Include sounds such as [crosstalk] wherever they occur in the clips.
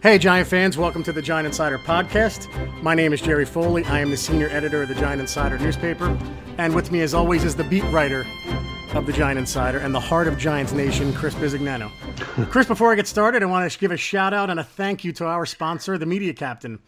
Hey, Giant fans, welcome to the Giant Insider podcast. My name is Jerry Foley. I am the senior editor of the Giant Insider newspaper. And with me, as always, is the beat writer of the Giant Insider and the heart of Giants Nation, Chris Bisignano. [laughs] Chris, before I get started, I want to give a shout out and a thank you to our sponsor, The Media Captain,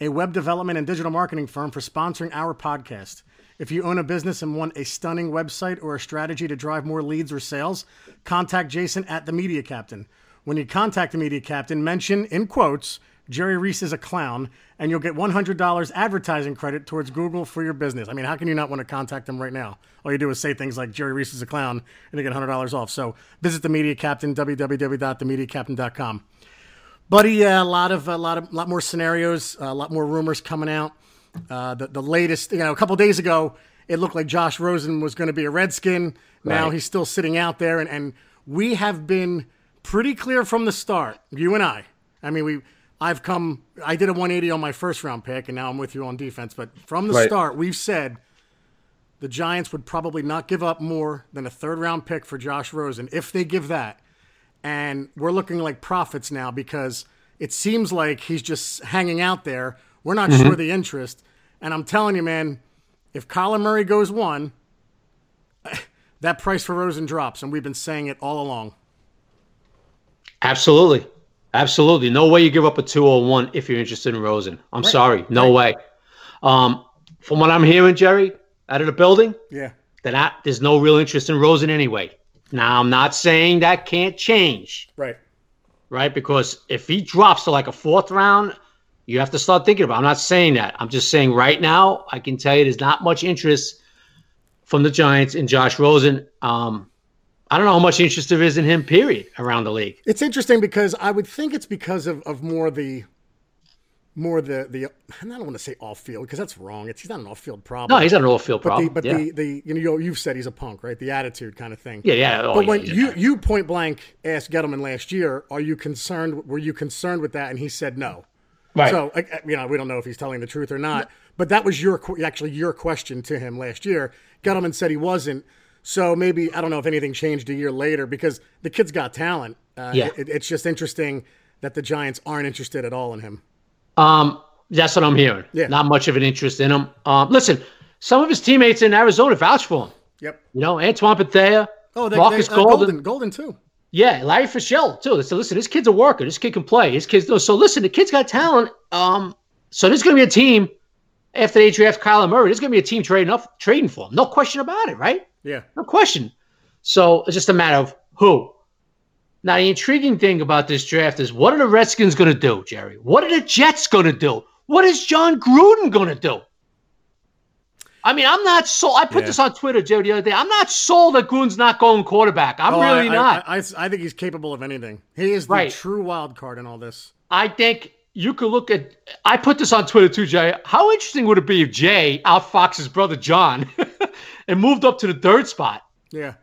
a web development and digital marketing firm for sponsoring our podcast. If you own a business and want a stunning website or a strategy to drive more leads or sales, contact Jason at The Media Captain. When you contact the media captain, mention in quotes, Jerry Reese is a clown, and you'll get $100 advertising credit towards Google for your business. I mean, how can you not want to contact them right now? All you do is say things like Jerry Reese is a clown, and you get $100 off. So visit the media captain, www.themediacaptain.com. Buddy, yeah, a lot of a lot of lot more scenarios, a lot more rumors coming out. Uh, the the latest, you know, a couple days ago, it looked like Josh Rosen was going to be a Redskin. Now Right. he's still sitting out there, and, and we have been pretty clear from the start, you and I. I mean, we I've come I did a 180 on my first round pick and now I'm with you on defense, but from the Right. start we've said the Giants would probably not give up more than a third round pick for Josh Rosen if they give that. And we're looking like prophets now because it seems like he's just hanging out there. We're not mm-hmm. sure the interest. And I'm telling you, man, if Kyler Murray goes one, [laughs] that price for Rosen drops. And we've been saying it all along. Absolutely. Absolutely. No way you give up a 201 if you're interested in Rosen. I'm sorry. No way. Um, from what I'm hearing, Jerry, out of the building, Yeah. not, there's no real interest in Rosen anyway. Now, I'm not saying that can't change, Right. right? Because if he drops to like a fourth round, you have to start thinking about. it. I'm not saying that. I'm just saying right now, I can tell you there's not much interest from the Giants in Josh Rosen. Um, I don't know how much interest there is in him, period, around the league. It's interesting because I would think it's because of, of more the more the the I don't want to say off field because that's wrong. It's he's not an off field problem. No, he's not an off-field but problem. the but yeah. the the you know you've said he's a punk, right? The attitude kind of thing. yeah, yeah. Oh, but yeah, when he's a you you point blank asked Gettleman last year, are you concerned? Were you concerned with that? And he said no. right. So you know we don't know if he's telling the truth or not. But that was your actually your question to him last year. Gettleman said he wasn't. So maybe I don't know if anything changed a year later because the kid's got talent. Uh, Yeah. it, it's just interesting that the Giants aren't interested at all in him. um, that's what I'm hearing. Yeah. Not much of an interest in him. Um, listen, some of his teammates in Arizona vouch for him. Yep. You know, Antoine Bethea, Oh, they, Marcus they, uh, Golden. Golden, too. Yeah, Larry Fischel too. So listen, this kid's a worker. This kid can play. His kid's so listen. The kid's got talent. Um, so there's going to be a team after they draft Kyler Murray. There's going to be a team trading up, trading for him. No question about it, right? Yeah. No question. So it's just a matter of who. Now, the intriguing thing about this draft is what are the Redskins going to do, Jerry? What are the Jets going to do? What is Jon Gruden going to do? I mean, I'm not sold. I put Yeah. this on Twitter, Joe, the other day. I'm not sold that Gruden's not going quarterback. I'm Oh, really I, not. I, I, I think he's capable of anything. He is the Right. true wild card in all this. I think you could look at. I put this on Twitter too, Jay. How interesting would it be if Jay outfoxed his brother Jon [laughs] and moved up to the third spot, Yeah.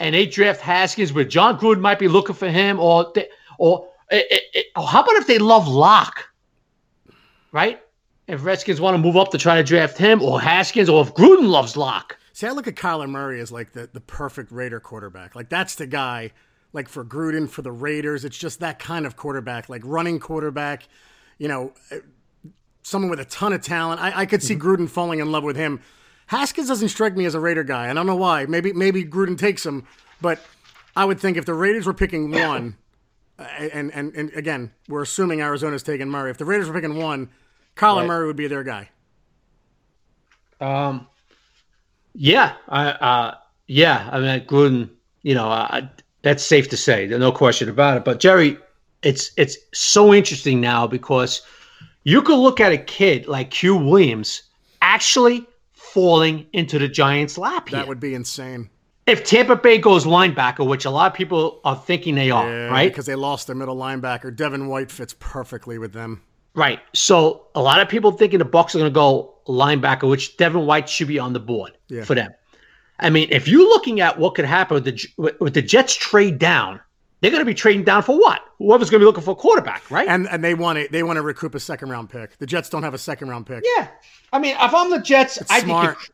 and they draft Haskins, where Jon Gruden might be looking for him, or they, or, eh, eh, eh, or how about if they love Locke, right? If Redskins want to move up to try to draft him, or Haskins, or if Gruden loves Locke. See, I look at Kyler Murray as like the, the perfect Raider quarterback. Like that's the guy. Like for Gruden, for the Raiders, it's just that kind of quarterback, like running quarterback. You know, uh, someone with a ton of talent. I, I could see Gruden falling in love with him. Haskins doesn't strike me as a Raider guy. I don't know why. Maybe maybe Gruden takes him, but I would think if the Raiders were picking [coughs] one, uh, and and and again, we're assuming Arizona's taking Murray. If the Raiders were picking one, Kyler Right. Murray would be their guy. Um, yeah, I, uh, yeah. I mean, Gruden. You know, uh, that's safe to say. There's no question about it. But Jerry, it's it's so interesting now because you could look at a kid like Q Williams actually falling into the Giants' lap here. That would be insane. if Tampa Bay goes linebacker, which a lot of people are thinking they are, Yeah, right? Because they lost their middle linebacker. Devin White fits perfectly with them. Right. So a lot of people thinking the Bucs are going to go linebacker, which Devin White should be on the board Yeah. for them. I mean, if you're looking at what could happen with the with, with the Jets trade down, they're going to be trading down for what? Whoever's going to be looking for a quarterback, right? And and they want to they want to recoup a second round pick. The Jets don't have a second round pick. yeah. I mean, if I'm the Jets, I smart. think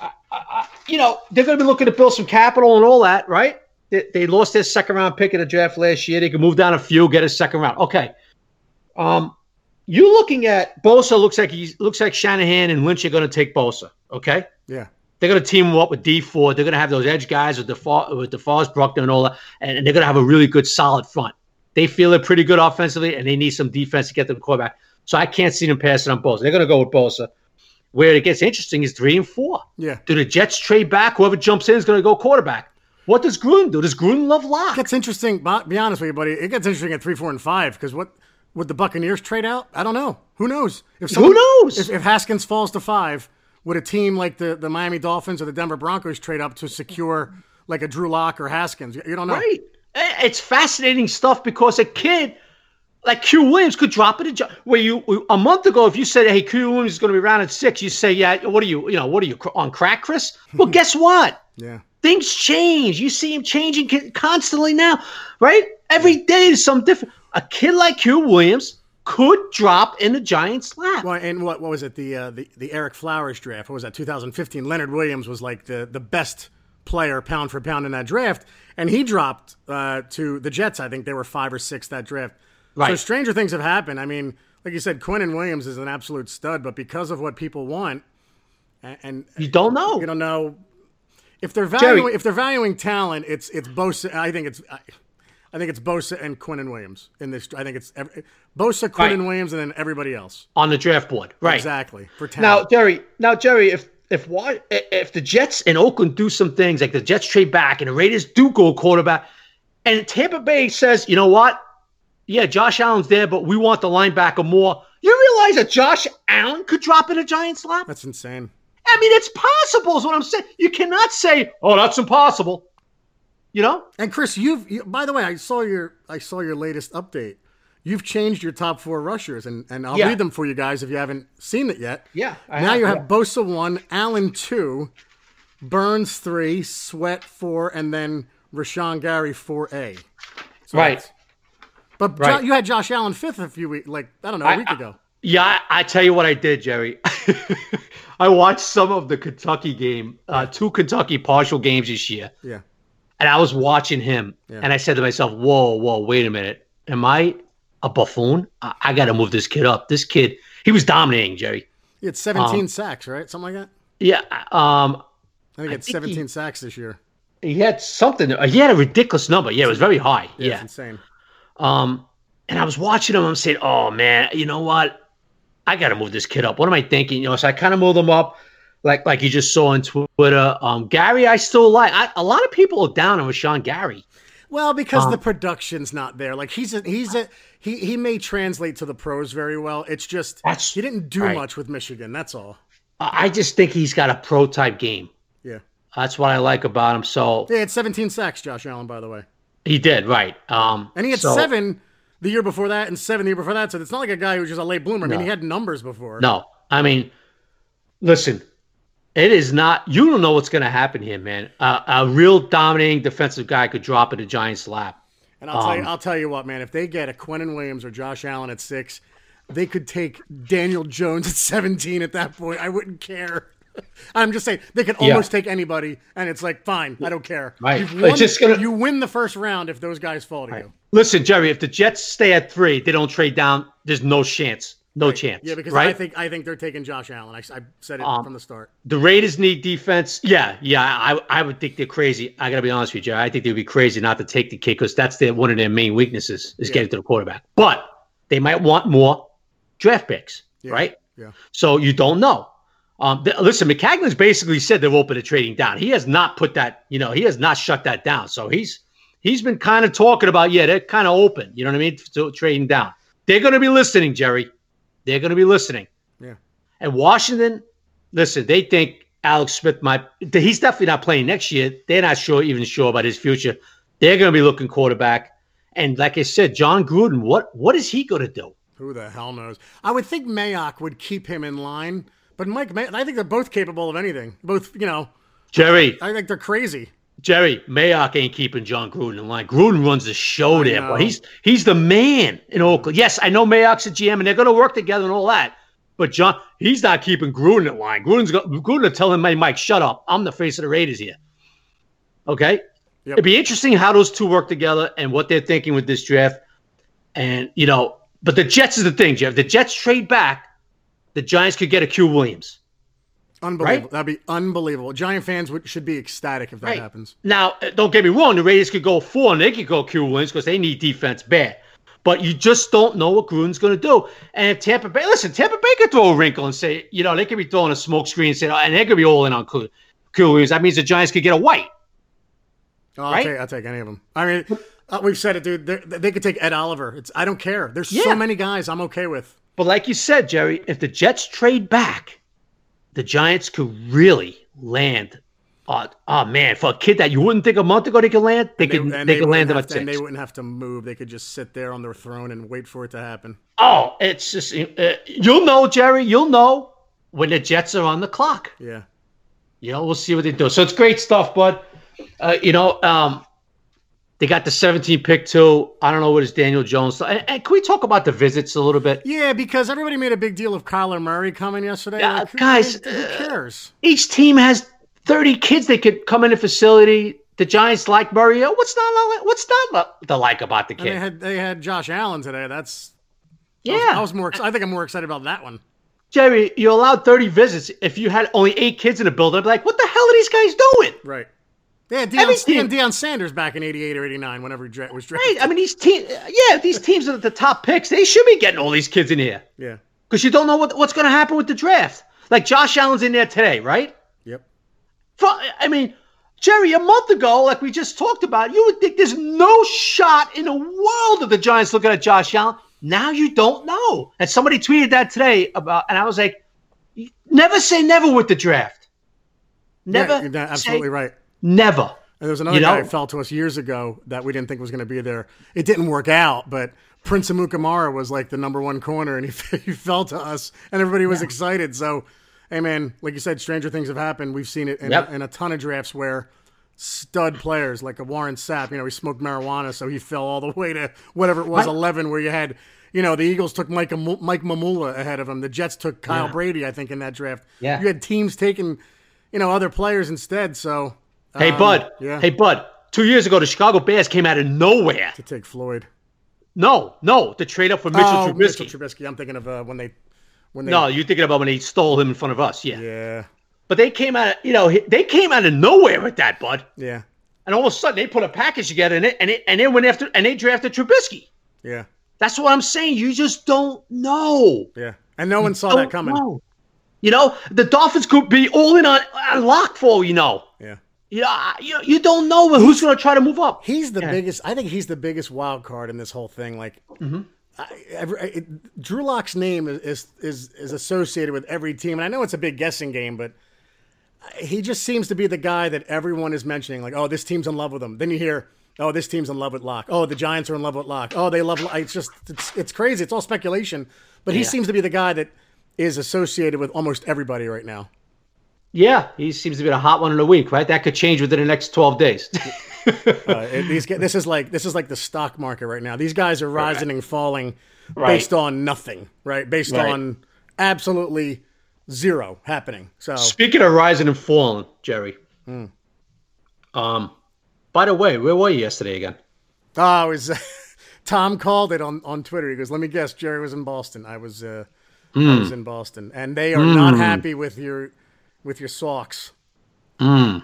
you, I, I, you know they're going to be looking to build some capital and all that, right? They, they lost their second round pick in the draft last year. They could move down a few, get a second round. Okay. Um, you're looking at Bosa. Looks like he looks like Shanahan and Lynch are going to take Bosa. Okay. Yeah. They're going to team him up with Dee Ford. They're going to have those edge guys with the with DeForest Buckner and all that, and, they're going to have a really good, solid front. They feel they're pretty good offensively, and they need some defense to get them the quarterback. So I can't see them passing on Bosa. They're going to go with Bosa. Where it gets interesting is three and four. Yeah. Do the Jets trade back? Whoever jumps in is going to go quarterback. What does Gruden do? Does Gruden love Lock? It gets interesting. Be honest with you, buddy. It gets interesting at three, four, and five because what would the Buccaneers trade out? I don't know. Who knows? If someone, Who knows? If, if Haskins falls to five, would a team like the, the Miami Dolphins or the Denver Broncos trade up to secure like a Drew Lock or Haskins? You don't know. Right. Eh, it's fascinating stuff because a kid like Q Williams could drop it. Where you a month ago, if you said, "Hey, Q Williams is going to be around at six, you say, "Yeah, what are you? You know, what are you on crack, Chris?" [laughs] Well, guess what? Yeah. Things change. You see him changing constantly now, right? Every day is something different. A kid like Q Williams could drop in the Giants' lap. Well, and what what was it? The uh, the the Ereck Flowers draft. What was that? 2015. Leonard Williams was like the the best player pound for pound in that draft, and he dropped uh, to the Jets. I think they were five or six that draft. Right. So stranger things have happened. I mean, like you said, Quinnen Williams is an absolute stud, but because of what people want, and, and you don't know, you don't know if they're valuing Jerry. if they're valuing talent. It's it's Bosa. I think it's. I, think it's Bosa and Quinnen Williams in this. I think it's every, Bosa, Quinnen right. Williams, and then everybody else on the draft board. Right, exactly. For talent. now, Jerry. Now, Jerry, if if why if the Jets and Oakland do some things like the Jets trade back and the Raiders do go quarterback, and Tampa Bay says, you know what, yeah, Josh Allen's there, but we want the linebacker more. You realize that Josh Allen could drop in a Giants lap? That's insane. I mean, it's possible, is what I'm saying. You cannot say, "Oh, that's impossible." You know. And Chris, you've you, by the way, I saw your I saw your latest update. You've changed your top four rushers, and, and I'll yeah. read them for you guys if you haven't seen it yet. Yeah. I now have, you have yeah. Bosa one, Allen two, Burns three, Sweat four, and then Rashan Gary four A. So right. But right. you had Josh Allen fifth a few weeks, like I don't know, a I, week ago. yeah, I, I, tell you what I did, Jerry. [laughs] I watched some of the Kentucky game, uh, two Kentucky partial games this year. Yeah. And I was watching him, yeah. and I said to myself, "Whoa, whoa, wait a minute. Am I a buffoon? I, I got to move this kid up. This kid, he was dominating, Jerry. He had 17 um, sacks, right? Something like that. Yeah. Um, I think he had 17 he, sacks this year. He had something. He had a ridiculous number. Yeah, it was very high. Yeah, yeah. insane. Um, and I was watching him. I'm saying, oh man, you know what? I got to move this kid up. What am I thinking? You know, so I kind of moved him up, like like you just saw on Twitter. Um, Gary, I still like. I, a lot of people are down on Rashan Gary. Well, because um, the production's not there. Like he's a, he's a he he may translate to the pros very well. It's just he didn't do right. much with Michigan. That's all. I just think he's got a pro type game. Yeah, that's what I like about him. So he had 17 sacks, Josh Allen, by the way. He did right. Um, and he had so, seven the year before that and seven the year before that. So it's not like a guy who's just a late bloomer. I mean, he had numbers before. No, I mean, listen, it is not. You don't know what's going to happen here, man. Uh, a real dominating defensive guy could drop in a Giants' lap. And I'll um, tell you, um, I'll tell you what, man. If they get a Quinnen Williams or Josh Allen at six, they could take Daniel Jones at seventeen. At that point, I wouldn't care. [laughs] I'm just saying they could almost yeah. take anybody, and it's like fine, I don't care. Right, won, just gonna... you win the first round if those guys fall to right. you. Listen, Jerry, if the Jets stay at three, they don't trade down. There's no chance. No right. chance. Yeah, because right? I think I think they're taking Josh Allen. I, I said it um, from the start. The Raiders need defense. Yeah, yeah. I I would think they're crazy. I gotta be honest with you, Jerry. I think they'd be crazy not to take the kick because that's their one of their main weaknesses is yeah. getting to the quarterback. But they might want more draft picks, yeah. right? Yeah. So you don't know. Um, th- listen, Maccagnan's basically said they're open to trading down. He has not put that, you know, he has not shut that down. So he's he's been kind of talking about, yeah, they're kind of open. You know what I mean? To trading down. They're going to be listening, Jerry. They're going to be listening. Yeah. And Washington, listen, they think Alex Smith might. He's definitely not playing next year. They're not sure, even sure about his future. They're going to be looking quarterback. And like I said, Jon Gruden, what what is he going to do? Who the hell knows? I would think Mayock would keep him in line but Mike, I think they're both capable of anything. Both, you know. Jerry. I think they're crazy. Jerry Mayock ain't keeping Jon Gruden in line. Gruden runs the show there. Boy. He's he's the man in Oakland. Yes, I know Mayock's a GM and they're going to work together and all that. But John, he's not keeping Gruden in line. Gruden's go, Gruden will tell him, "Hey, Mike, shut up. I'm the face of the Raiders here." Okay. Yep. It'd be interesting how those two work together and what they're thinking with this draft. And you know, but the Jets is the thing, Jeff. The Jets trade back, the Giants could get a Q Williams. Unbelievable. Right? That'd be unbelievable. Giant fans would, should be ecstatic if that right. happens. Now, uh, don't get me wrong. The Raiders could go four and they could go Q wins because they need defense bad. But you just don't know what Gruden's going to do. And if Tampa Bay, listen, Tampa Bay could throw a wrinkle and say, you know, they could be throwing a smoke screen and say, oh, and they could be all in on Q Williams. That means the Giants could get a white. Oh, I'll, right? take, I'll take any of them. I mean, uh, we've said it, dude. They could take Ed Oliver. It's I don't care. There's yeah. so many guys I'm okay with. But like you said, Jerry, if the Jets trade back, the Giants could really land. Uh, oh man, for a kid that you wouldn't think a month ago they could land, they, could they, they could land them at six. And they wouldn't have to move; they could just sit there on their throne and wait for it to happen. Oh, it's just uh, you'll know, Jerry. You'll know when the Jets are on the clock. Yeah, you know we'll see what they do. So it's great stuff, bud. Uh, you know, um, they got the 17 pick too. I don't know what is Daniel Jones. And, and, can we talk about the visits a little bit? Yeah, because everybody made a big deal of Kyler Murray coming yesterday. Yeah, like, guys, who, who cares? Uh, each team has 30 kids they could come in the facility. The Giants like Murray. What's not what's not the like about the kid? And they had they had Josh Allen today. That's yeah. I was, I was more. I think I'm more excited about that one. Jerry, you allowed 30 visits. If you had only eight kids in the building, I'd be like, what the hell are these guys doing? Right. Yeah, Deion, team, Deion Sanders back in '88 or '89, whenever he was drafted. Right. I mean, these teams. Yeah, these teams are the top picks. They should be getting all these kids in here. Yeah. Because you don't know what, what's going to happen with the draft. Like Josh Allen's in there today, right? Yep. I mean, Jerry, a month ago, like we just talked about, you would think there's no shot in the world of the Giants looking at Josh Allen. Now you don't know. And somebody tweeted that today about, and I was like, never say never with the draft. Never. Yeah, you're absolutely right. Never. And there was another you guy know? who fell to us years ago that we didn't think was going to be there. It didn't work out, but Prince Amukamara was like the number one corner, and he, [laughs] he fell to us, and everybody was yeah. excited. So, hey, man, like you said, stranger things have happened. We've seen it in, yep. in a ton of drafts where stud players like a Warren Sapp, you know, he smoked marijuana, so he fell all the [laughs] way to whatever it was, 11, where you had, you know, the Eagles took Mike, Mike Mamula ahead of him. The Jets took Kyle yeah. Brady, I think, in that draft. Yeah. You had teams taking, you know, other players instead. So, Hey, um, Bud. Yeah. Hey, Bud. Two years ago, the Chicago Bears came out of nowhere to take Floyd. No, no, to trade up for Mitchell oh, Trubisky. Mitchell Trubisky. I'm thinking of uh, when they, when they. No, you're thinking about when they stole him in front of us. Yeah. Yeah. But they came out, of, you know, they came out of nowhere with that, Bud. Yeah. And all of a sudden, they put a package together and it, and it, and they went after, and they drafted Trubisky. Yeah. That's what I'm saying. You just don't know. Yeah. And no one saw that coming. Know. You know, the Dolphins could be all in on, on Lock for you know. Yeah. Yeah, you, you don't know who's going to try to move up. He's the yeah. biggest. I think he's the biggest wild card in this whole thing. Like, mm-hmm. I, I, it, Drew Lock's name is, is is associated with every team, and I know it's a big guessing game, but he just seems to be the guy that everyone is mentioning. Like, oh, this team's in love with him. Then you hear, oh, this team's in love with Lock. Oh, the Giants are in love with Lock. Oh, they love. It's just it's it's crazy. It's all speculation, but he yeah. seems to be the guy that is associated with almost everybody right now. Yeah, he seems to be a hot one in a week, right? That could change within the next twelve days. [laughs] uh, these this is like this is like the stock market right now. These guys are rising right. and falling based on nothing, right? Based right. on absolutely zero happening. So speaking of rising and falling, Jerry. Hmm. Um, by the way, where were you yesterday again? Oh, I was. [laughs] Tom called it on, on Twitter. He goes, "Let me guess, Jerry was in Boston. I was, uh, mm. I hmm. was in Boston, and they are mm. not happy with your with your Sox. Mm.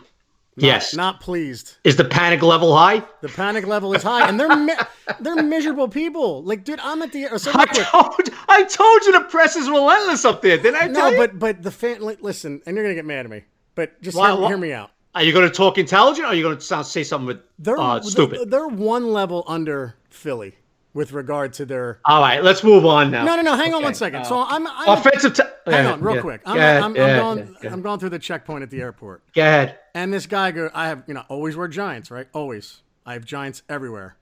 yes. Not pleased. Is the panic level high? The panic level is high, and they're [laughs] they're miserable people. Like, dude, I'm at the. So I told I told you the press is relentless up there. Did I? no, you? but but the fan. Listen, and you're gonna get mad at me, but just why, hear, why? hear, me out. Are you going to talk intelligent, or are you going to sound, say something with they're, uh, stupid? They're, they're one level under Philly with regard to their. All right, let's move on now. No, no, no. Hang okay. on one second. Uh, so I'm, I'm offensive. T- hang yeah, on, real yeah. quick. I'm, ahead, I'm, I'm, going. I'm going through the checkpoint at the airport. Go ahead. And this guy go. I have you know always wear Giants, right? Always. I have Giants everywhere,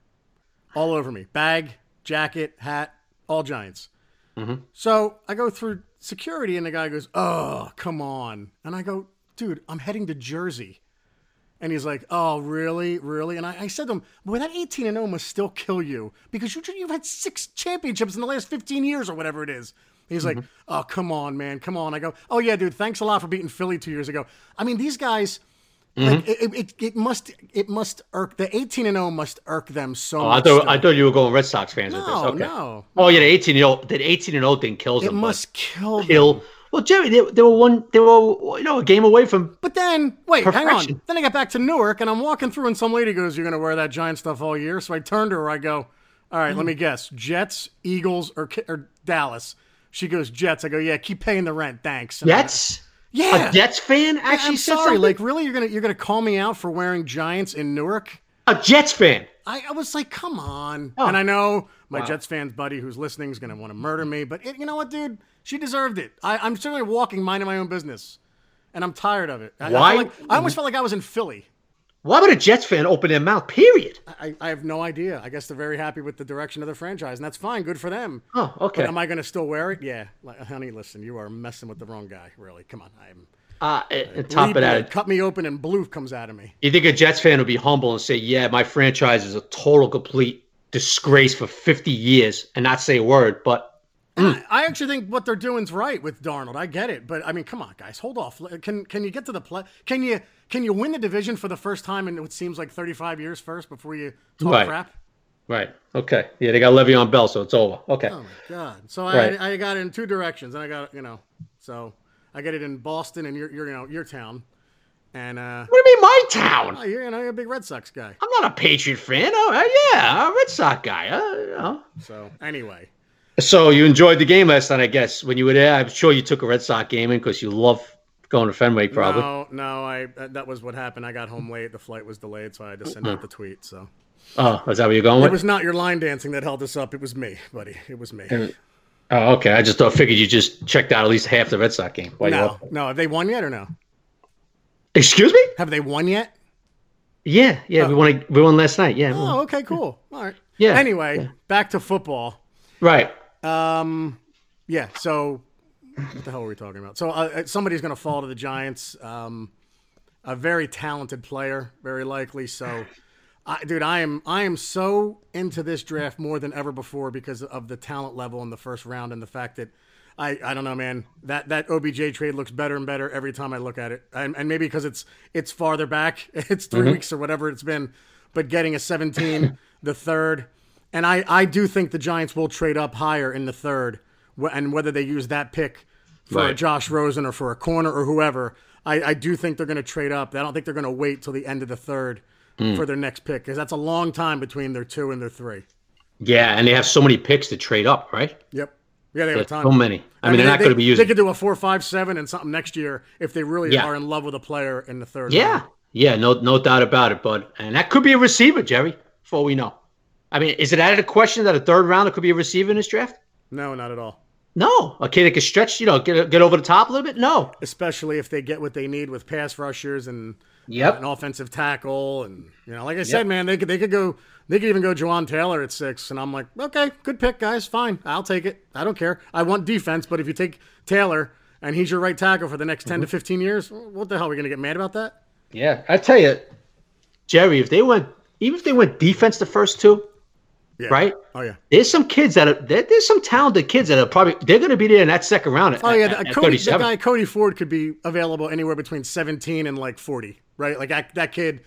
all over me. Bag, jacket, hat, all Giants. Mm-hmm. So I go through security, and the guy goes, "Oh, come on!" And I go, "Dude, I'm heading to Jersey." And he's like, "Oh, really, really?" And I, I said to him, "Boy, that 18 and 0 must still kill you because you, you've had six championships in the last 15 years or whatever it is." He's mm-hmm. like, "Oh, come on, man, come on." I go, "Oh yeah, dude, thanks a lot for beating Philly two years ago." I mean, these guys, Like it, it, it must it must irk the eighteen and zero must irk them so Oh, I thought still. I thought you were going Red Sox fans with this. no, Okay. no, Oh yeah, the eighteen year old, that eighteen and old thing kills it them. must kill kill. them. Well, Jerry, they, they were one. They were you know a game away from. But then, wait, hang on. Then I got back to Newark, and I'm walking through, and some lady goes, "You're gonna wear that giant stuff all year." So I turned to her. I go, "All right, Mm. let me guess: Jets, Eagles, or or Dallas?" She goes, "Jets." I go, "Yeah, keep paying the rent, thanks." And I- Jets. yeah. A Jets fan I- actually I'm sorry. something? Like, really, you're gonna you're gonna call me out for wearing Giants in Newark? a Jets fan. I, I was like, come on. Oh. And I know my Wow. Jets fans buddy who's listening is gonna want to murder me, but it, you know what, dude? She deserved it. I, I'm certainly walking, minding my own business, and I'm tired of it. I, I, Why? like, I almost felt like I was in Philly. Why would a Jets fan open their mouth? Period. I, I have no idea. I guess they're very happy with the direction of the franchise, and that's fine. Good for them. Oh, okay. But am I going to still wear it? Yeah. Like, honey, listen, you are messing with the wrong guy. Really, come on. I'm Uh, and top of that, cut me open, and blue comes out of me. you think a Jets fan would be humble and say, "Yeah, my franchise is a total complete disgrace for 50 years," and not say a word? But I I actually think what they're doing's right with Darnold. I get it, but I mean, come on, guys, hold off. Can can you get to the play? Can you can you win the division for the first time in what seems like 35 years first before you talk Right. crap? right, okay, yeah, they got Le'Veon Bell, so it's over. Okay, Oh my god! So Right. I I got it in two directions, and I got you know, so I get it in Boston and your your you know your town, and uh, what do you mean my town? oh, you're you know you're a big Red Sox guy. I'm not a Patriot fan. Oh, uh, yeah, a Red Sox guy. Uh, you know. So anyway, So you enjoyed the game last night, I guess. When you were there, I'm sure you took a Red Sox game in because you love going to Fenway, probably. no, no, I that was what happened. I got home late. The flight was delayed, so I had to send out the tweet. So Oh, is that what you're going it with? was not your line dancing that held us up. It was me, buddy. It was me. Oh, okay. I just thought figured you just checked out at least half the Red Sox game. No, no. Have they won yet or no? Excuse me? Have they won yet? Yeah, yeah. We oh. won. We won last night. Yeah. Oh, okay, cool. All right. Yeah, Anyway, yeah. back to football. Right. Um, yeah. So, what the hell are we talking about? So, uh, somebody's going to fall to the Giants. Um, a very talented player, very likely. So, I, dude, I am I am so into this draft more than ever before because of the talent level in the first round and the fact that I, I don't know, man. That that OBJ trade looks better and better every time I look at it, and, and maybe because it's it's farther back, [laughs] it's 3 weeks or whatever it's been. But getting a 17, [laughs] the third, and I I do think the Giants will trade up higher in the third, and whether they use that pick for a Right. Josh Rosen or for a corner or whoever, I, I do think they're going to trade up. I don't think they're going to wait till the end of the third hmm. for their next pick because that's a long time between their two and their three. Yeah, and they have so many picks to trade up, right? Yep. Yeah, they have a ton. so many. I, mean, they're not they, going to be using. They could do a four, five, seven, and something next year if they really Yeah. are in love with a player in the third. Yeah, round. yeah. No, no doubt about it. But and that could be a receiver, Jerry. For all we know. I mean, is it out of the question that a third rounder could be a receiver in this draft? No, not at all. No, a kid that can stretch, you know, get get over the top a little bit. No. Especially if they get what they need with pass rushers and Yep. an offensive tackle, and you know, like I said, man, they could they could go they could even go Jawaan Taylor at six, and I'm like, okay, good pick, guys, fine, I'll take it. I don't care. I want defense, but if you take Taylor and he's your right tackle for the next 10 to mm-hmm. 15 years, what the hell are we gonna get mad about that? Yeah, I tell you, Jerry, if they went, even if they went defense the first two, Yeah. right? Oh yeah. There's some kids that are there, there's some talented kids that are probably they're going to be there in that second round. At, Oh yeah, at, Cody, the guy Cody Ford could be available anywhere between 17 and like 40, right? Like that, that kid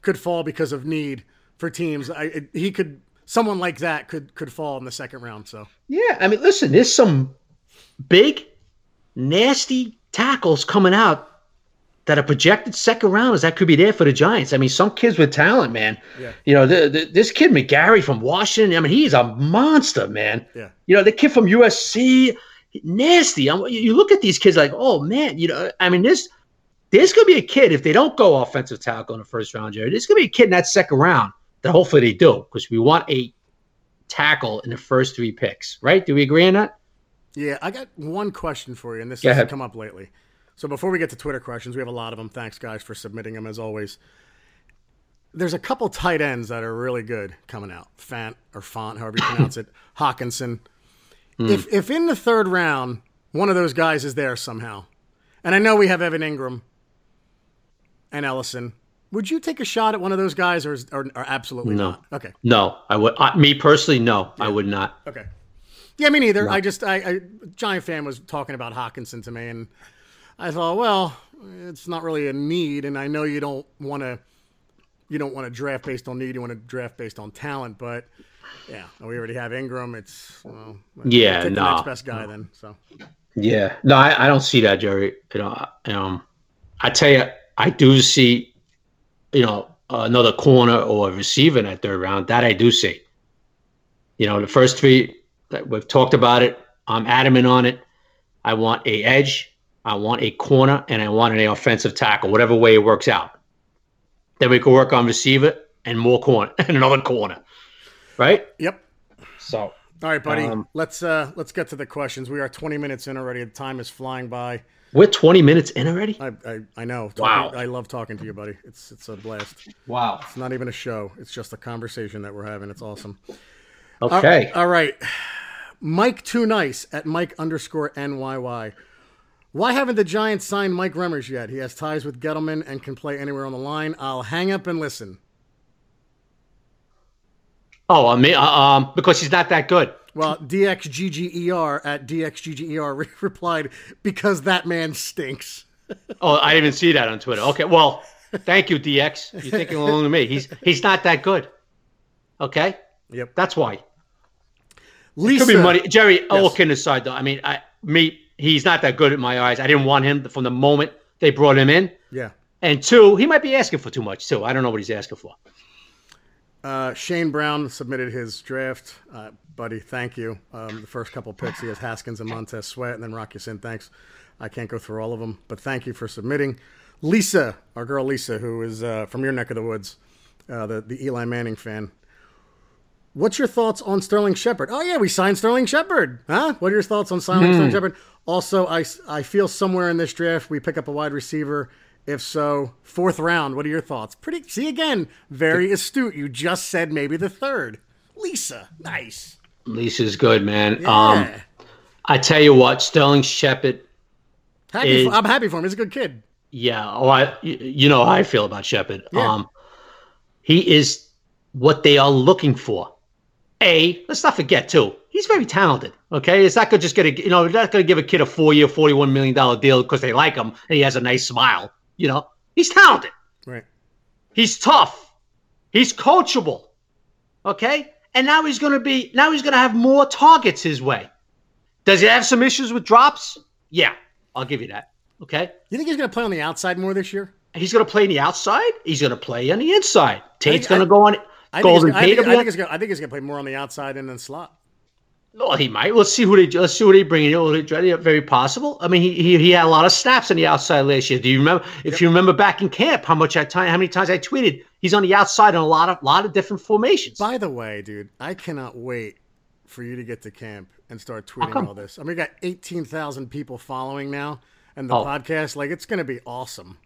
could fall because of need for teams. I, it, he could someone like that could could fall in the second round. So Yeah, I mean, listen, there's some big, nasty tackles coming out that a projected second rounders that could be there for the Giants. I mean, some kids with talent, man. Yeah. You know, the, the, this kid McGary from Washington. I mean, he's a monster, man. Yeah. You know, the kid from USC, nasty. I'm, you look at these kids like, oh man. You know, I mean, this. There's going to be a kid if they don't go offensive tackle in the first round, Jerry. There's to be a kid in that second round that hopefully they do because we want a tackle in the first three picks, right? Do we agree on that? yeah, I got one question for you, and this Go has ahead. come up lately. So before we get to Twitter questions, we have a lot of them. Thanks guys for submitting them as always. There's a couple tight ends that are really good coming out. Fant or Font, however you pronounce it. [coughs] Hockenson. Hmm. If if in the third round one of those guys is there somehow, and I know we have Evan Engram and Ellison, would you take a shot at one of those guys, or or, or absolutely No. not? Okay, No, I would. I, me personally, no, I would not. okay. Yeah, me neither. I just I, I giant fan was talking about Hockenson to me, and I thought, well, it's not really a need, and I know you don't want to you don't want to draft based on need. You want to draft based on talent. But yeah, we already have Engram. It's well, yeah, no, next best guy then. So yeah, no, I, I don't see that, Jerry. You know, um, I tell you, I do see, you know, another corner or a receiver in that third round. That I do see. You know, the first three that we've talked about it. I'm adamant on it. I want a edge. I want a corner, and I want an offensive tackle, whatever way it works out. Then we can work on receiver and more corner [laughs] and another corner. Right? Yep. So all right, buddy. Um, let's uh let's get to the questions. We are 20 minutes in already. The time is flying by. We're 20 minutes in already. I I, I know. Wow. I love talking to you, buddy. It's it's a blast. Wow. It's not even a show. It's just a conversation that we're having. It's awesome. Okay. Uh, all right. Mike Too Nice at Mike underscore NYY. Why haven't the Giants signed Mike Remmers yet? He has ties with Gettleman and can play anywhere on the line. I'll hang up and listen. Oh, I mean, uh, um, because he's not that good. Well, DXGGER at DXGGER re- [laughs] replied, because that man stinks. [laughs] oh, I didn't even see that on Twitter. Okay, well, thank you, DX. You're thinking along with me. He's he's not that good. Okay. Yep. That's why. Lisa, Could be money. Jerry, yes. all kidding aside, though, I mean, I me he's not that good in my eyes. I didn't want him from the moment they brought him in. Yeah. And two, he might be asking for too much too. I don't know what he's asking for. Uh, Shane Brown submitted his draft, uh, buddy. Thank you. Um, the first couple picks, he has Haskins and Montez Sweat, and then Rock Ya-Sin. Thanks. I can't go through all of them, but thank you for submitting. Lisa, our girl Lisa, who is uh, from your neck of the woods, uh, the the Eli Manning fan. What's your thoughts on Sterling Shepard? Oh yeah, we signed Sterling Shepard. Huh? What are your thoughts on signing mm. Sterling Shepard? Also, I, I feel somewhere in this draft we pick up a wide receiver. If so, fourth round. What are your thoughts? Pretty. See again, very astute. You just said maybe the third. Lisa, nice. Lisa's good, man. Yeah. Um, I tell you what, Sterling Shepard. Happy is, for, I'm happy for him. He's a good kid. Yeah. Oh, I. You know how I feel about Shepard. Yeah. Um, he is what they are looking for. A. Let's not forget too he's very talented. Okay, it's not to just get a you know, not going to give a kid a four year, forty one million dollar deal because they like him and he has a nice smile. You know, he's talented. Right. He's tough. He's coachable. Okay, and now he's going to be now he's going to have more targets his way. Does he have some issues with drops? Yeah, I'll give you that. Okay. You think he's going to play on the outside more this year? He's going to play on the outside. He's going to play on the inside. Tate's going to go on. I Golden think, Tate. I think, I think, he's gonna, I think he's going to play more on the outside and then slot. Well, he might. Let's see who they let's see who they bring in. Oh, very possible. I mean, he, he he had a lot of snaps on the outside last year. Do you remember? If yep. you remember back in camp, how much I time, how many times I tweeted he's on the outside in a lot of lot of different formations. By the way, dude, I cannot wait for you to get to camp and start tweeting all this. I mean, we got eighteen thousand people following now, and the oh. podcast, like, it's going to be awesome.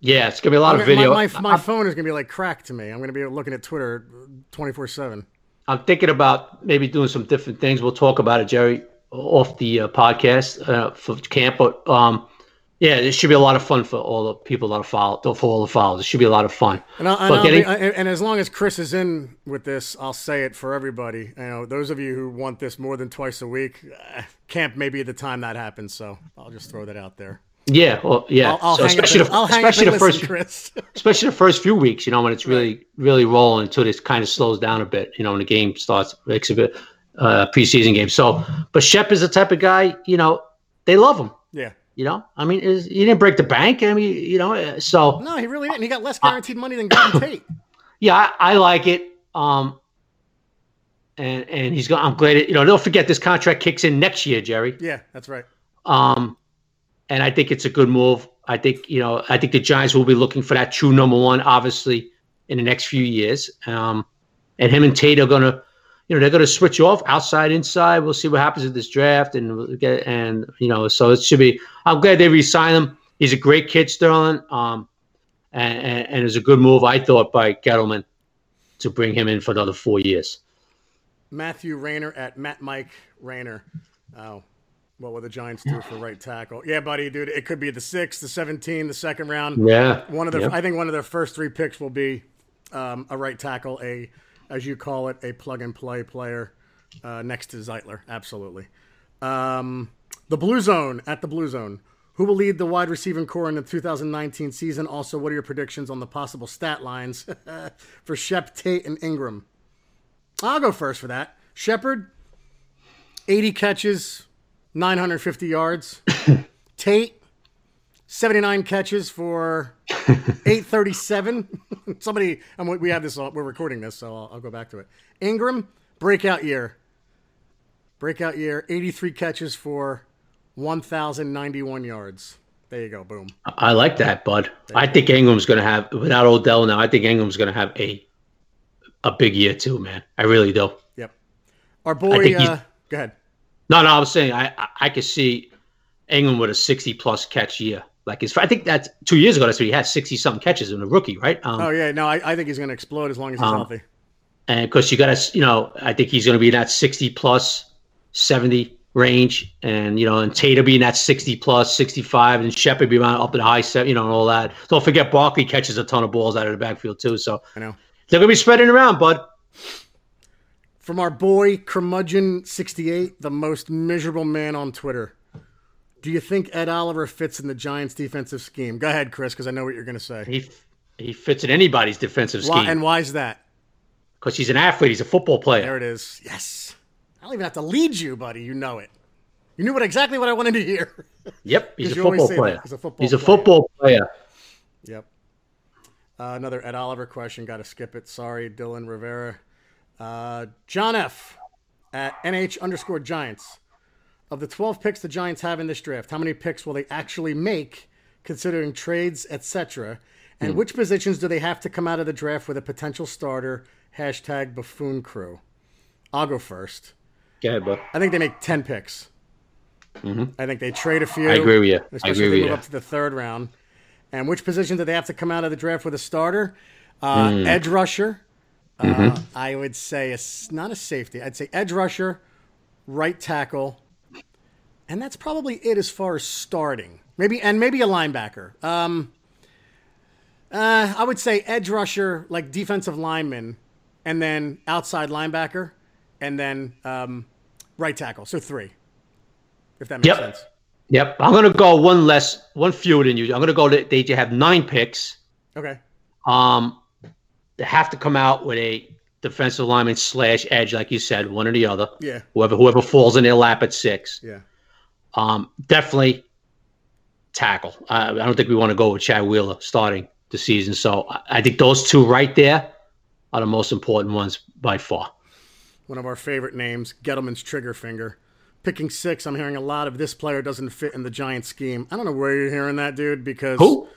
Yeah, it's going to be a lot I of video. My, my, my phone is going to be like cracked to me. I'm going to be looking at Twitter twenty four seven. I'm thinking about maybe doing some different things. We'll talk about it, Jerry, off the uh, podcast uh, for camp. But um, yeah, it should be a lot of fun for all the people that are follow for all the followers. It should be a lot of fun. And, and, getting... be, and, as long as Chris is in with this, I'll say it for everybody. You know, those of you who want this more than twice a week, uh, camp may be the time that happens. So I'll just throw that out there. Yeah, well, yeah. I'll, I'll so especially the, especially the first, Chris. [laughs] especially the first few weeks, you know, when it's really, really rolling until it kind of slows down a bit, you know, when the game starts, makes a bit uh, preseason game. So, but Shep is the type of guy, you know, they love him. Yeah. You know, I mean, is, he didn't break the bank. I mean, you know, uh, so no, he really didn't. He got less guaranteed uh, money than Golden [coughs] Tate. Yeah, I, I, like it. Um, and and he's going. I'm glad. It, you know, don't forget this contract kicks in next year, Jerry. Yeah, that's right. Um, and I think it's a good move. I think you know, I think the Giants will be looking for that true number one, obviously, in the next few years. Um, and him and Tate are gonna, you know, they're gonna switch off outside, inside. We'll see what happens in this draft, and get and you know, so it should be. I'm glad they re-signed him. He's a great kid, Sterling, um, and, and, and it's a good move, I thought, by Gettleman to bring him in for another four years. Matthew Rayner at Matt Mike Rayner. Oh, what will the Giants do for right tackle? Yeah, buddy, dude, it could be the sixth, the seventeen, the second round. Yeah, one of the. I think one of their first three picks will be um, a right tackle, a as you call it, a plug and play player uh, next to Zeitler. Absolutely. Um, the Blue Zone at the Blue Zone. Who will lead the wide receiving corps in the 2019 season? Also, what are your predictions on the possible stat lines [laughs] for Shep, Tate, and Engram? I'll go first for that. Shepard, 80 catches, 950 yards. [laughs] Tate, 79 catches for [laughs] 837. [laughs] Somebody, and we have this, we're recording this, so I'll, I'll go back to it. Engram, breakout year. Breakout year, 83 catches for 1,091 yards. There you go. Boom. I like that, bud. I think Engram's going to have, without Odell now, I think Engram's going to have a a big year too, man. I really do. Yep. Our boy, uh, go ahead. No, no, I was saying I, I, I could see Engram with a 60 plus catch year. Like his, I think that's two years ago. That's what he had 60 something catches in a rookie, right? Um, oh yeah, no, I, I think he's going to explode as long as he's um, healthy. And because you got to, you know, I think he's going to be in that 60 plus, 70 range, and you know, and will be in that 60 plus, 65, and Shepard be around up in the high seven, you know, and all that. Don't forget Barkley catches a ton of balls out of the backfield too. So I know they're gonna be spreading around, bud. From our boy Curmudgeon68, the most miserable man on Twitter. Do you think Ed Oliver fits in the Giants' defensive scheme? Go ahead, Chris, because I know what you're going to say. He he fits in anybody's defensive scheme. Why, and why is that? Because he's an athlete. He's a football player. There it is. Yes. I don't even have to lead you, buddy. You know it. You knew what exactly what I wanted to hear. Yep, he's a football player. He's a football. He's a football player. Yep. Uh, another Ed Oliver question. Got to skip it. Sorry, Dylan Rivera. Uh, John F. at NH underscore Giants. Of the 12 picks the Giants have in this draft, how many picks will they actually make, considering trades, etc.? And hmm. which positions do they have to come out of the draft with a potential starter? Hashtag buffoon crew. I'll go first. Go ahead, bud. I think they make 10 picks. Mm-hmm. I think they trade a few. I agree with you. Especially I agree if they move up to the third round. And which position do they have to come out of the draft with a starter? Uh, mm. Edge rusher. Uh, mm-hmm. I would say a, not a safety. I'd say edge rusher, right tackle, and that's probably it as far as starting. Maybe and maybe a linebacker. Um, uh, I would say edge rusher, like defensive lineman, and then outside linebacker, and then um, right tackle. So three, if that makes yep. sense. Yep. I'm gonna go one less, one fewer than you. I'm gonna go. They have nine picks. Okay. Um, they have to come out with a defensive lineman slash edge, like you said, one or the other. Yeah. Whoever whoever falls in their lap at six. Yeah. Um, definitely tackle. I, I don't think we want to go with Chad Wheeler starting the season. So I, I think those two right there are the most important ones by far. One of our favorite names, Gettleman's trigger finger. Picking six, I'm hearing a lot of this player doesn't fit in the Giant scheme. I don't know where you're hearing that, dude, because Who?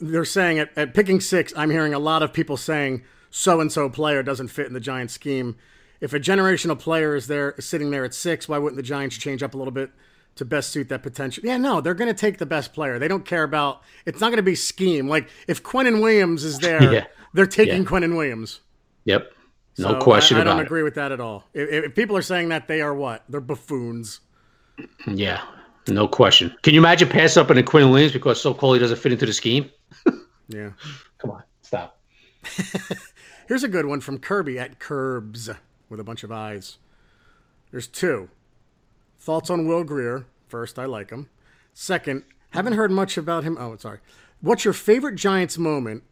They're saying at, at picking six, I'm hearing a lot of people saying so and so player doesn't fit in the Giants scheme. If a generational player is there sitting there at six, why wouldn't the Giants change up a little bit to best suit that potential? Yeah, no, they're going to take the best player. They don't care about. It's not going to be scheme. Like if Quinnen Williams is there, [laughs] yeah. they're taking yeah. Quinnen Williams. Yep, no so question I, I don't it. agree with that at all. If, if people are saying that, they are what? They're buffoons. Yeah, no question. Can you imagine pass up in a Quinnen Williams because so Coley doesn't fit into the scheme? [laughs] yeah. Come on, stop. [laughs] Here's a good one from Kirby at Curbs with a bunch of eyes. There's two. Thoughts on Will Grier. First, I like him. Second, haven't heard much about him. Oh, sorry. What's your favorite Giants moment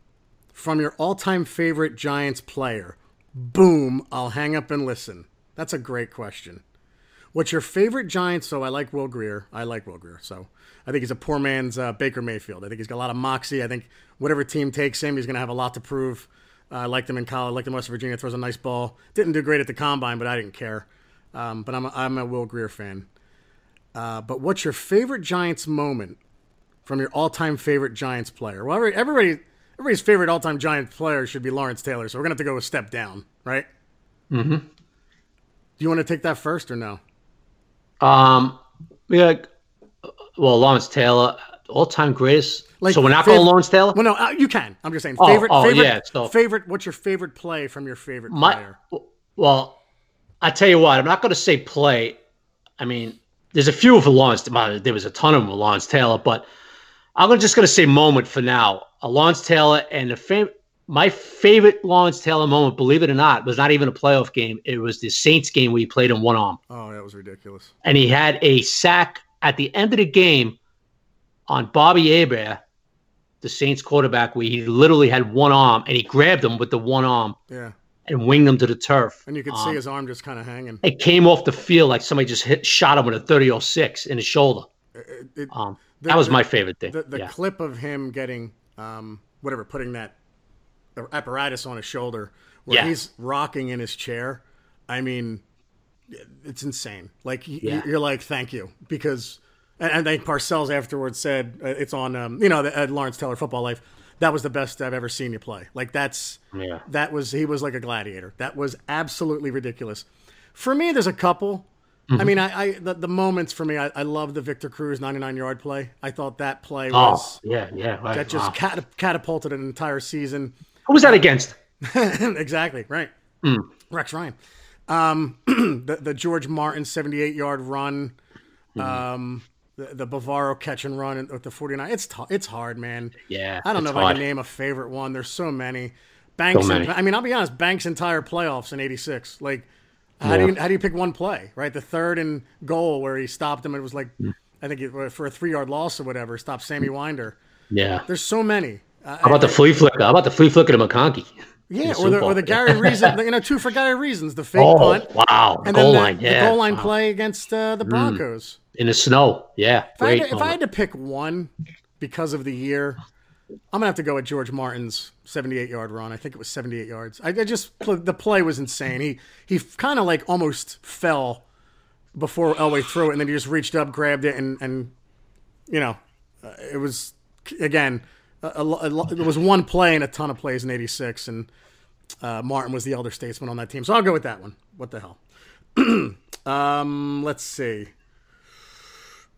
from your all time favorite Giants player? Boom, I'll hang up and listen. That's a great question. What's your favorite Giants? So I like Will Grier. I like Will Grier. So I think he's a poor man's uh, Baker Mayfield. I think he's got a lot of moxie. I think whatever team takes him, he's going to have a lot to prove. Uh, I liked him in college. I liked him in West Virginia. Throws a nice ball. Didn't do great at the combine, but I didn't care. Um, but I'm a, I'm a Will Grier fan. Uh, but what's your favorite Giants moment from your all-time favorite Giants player? Well, everybody, everybody's favorite all-time Giants player should be Lawrence Taylor. So we're gonna have to go a step down, right? Mm-hmm. Do you want to take that first or no? Um, yeah. Well, Lawrence Taylor, all-time greatest like, so we're not favorite, going Lawrence Taylor. Well, no, uh, you can. I'm just saying favorite. Oh, oh favorite, yeah. So, favorite. What's your favorite play from your favorite my, player? Well, I tell you what. I'm not going to say play. I mean, there's a few of Lawrence. There was a ton of them with Lawrence Taylor, but I'm just going to say moment for now. A Lawrence Taylor and the fam- my favorite Lawrence Taylor moment, believe it or not, was not even a playoff game. It was the Saints game where he played in one arm. Oh, that was ridiculous. And he had a sack at the end of the game on Bobby Hebert, the Saints quarterback, where he literally had one arm and he grabbed him with the one arm. Yeah. And winged him to the turf. And you could um, see his arm just kind of hanging. It came off the field like somebody just hit, shot him with a 30 06 in his shoulder. It, it, um, the, that was the, my favorite thing. The, the yeah. clip of him getting, um, whatever, putting that apparatus on his shoulder where yeah. he's rocking in his chair. I mean, it's insane. Like yeah. you're like, thank you, because and, I think Parcells afterwards said uh, it's on, um, you know, the Ed Lawrence Taylor Football Life. That was the best I've ever seen you play. Like that's yeah. That was he was like a gladiator. That was absolutely ridiculous. For me, there's a couple. Mm-hmm. I mean, I, I the, the, moments for me, I, I love the Victor Cruz 99 yard play. I thought that play oh, was oh, yeah, yeah, right. that just wow. cat, catapulted an entire season. Who was that against? [laughs] exactly right. Mm. Rex Ryan. Um, [clears throat] the the George Martin 78 yard run. Mm. Um, the, the Bavaro catch and run with the 49. It's t- it's hard, man. Yeah. I don't know if hard. I can name a favorite one. There's so many. Banks. So many. I mean, I'll be honest. Banks' entire playoffs in '86. Like, how yeah. do you how do you pick one play? Right, the third and goal where he stopped him. It was like, mm. I think it, for a three yard loss or whatever. Stopped Sammy Winder. Yeah. There's so many. How about the flea flicker? How about the flea flicker to McConkey? Yeah, or the, or the Gary [laughs] Reason, you know, two for Gary Reasons, the fake oh, punt. Wow, and goal then the, line, yeah. the goal line wow. play against uh, the mm. Broncos. Mm. In the snow, yeah. If, I had, to, if I had to pick one because of the year, I'm gonna have to go with George Martin's 78 yard run. I think it was 78 yards. I, I just the play was insane. He he kind of like almost fell before Elway threw it, and then he just reached up, grabbed it, and and you know, uh, it was again. A, a, it was one play and a ton of plays in '86, and uh, Martin was the elder statesman on that team. So I'll go with that one. What the hell? [clears throat] um, let's see.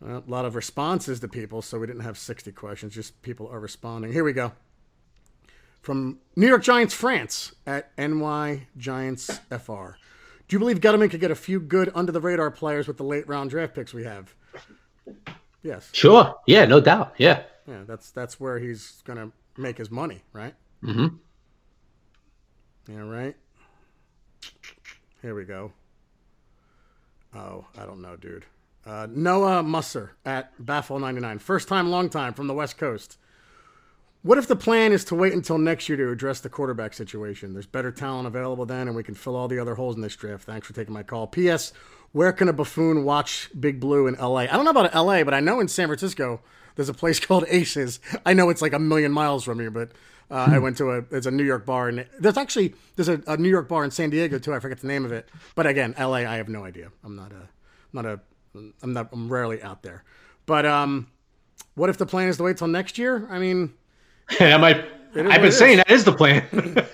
a lot of responses to people, so we didn't have 60 questions. Just people are responding. Here we go. From New York Giants France at NY Giants FR. Do you believe Gettleman could get a few good under the radar players with the late round draft picks we have? Yes. Sure. Yeah, no doubt. Yeah. Yeah, that's that's where he's gonna make his money, right? Mm-hmm. Yeah, right. Here we go. Oh, I don't know, dude. Uh, Noah Musser at Baffle99. First time, long time from the West Coast. What if the plan is to wait until next year to address the quarterback situation? There's better talent available then, and we can fill all the other holes in this draft. Thanks for taking my call. P.S. Where can a buffoon watch Big Blue in L.A.? I don't know about L.A., but I know in San Francisco there's a place [laughs] called Aces. I know it's like a million miles from here, but uh, I went to a it's a New York bar, and there's actually there's a, a, New York bar in San Diego too. I forget the name of it, but again, L.A. I have no idea. I'm not a not a I'm not I'm rarely out there. But um, what if the plan is to wait till next year? I mean, [laughs] yeah, might. I've been saying that is the plan. [laughs]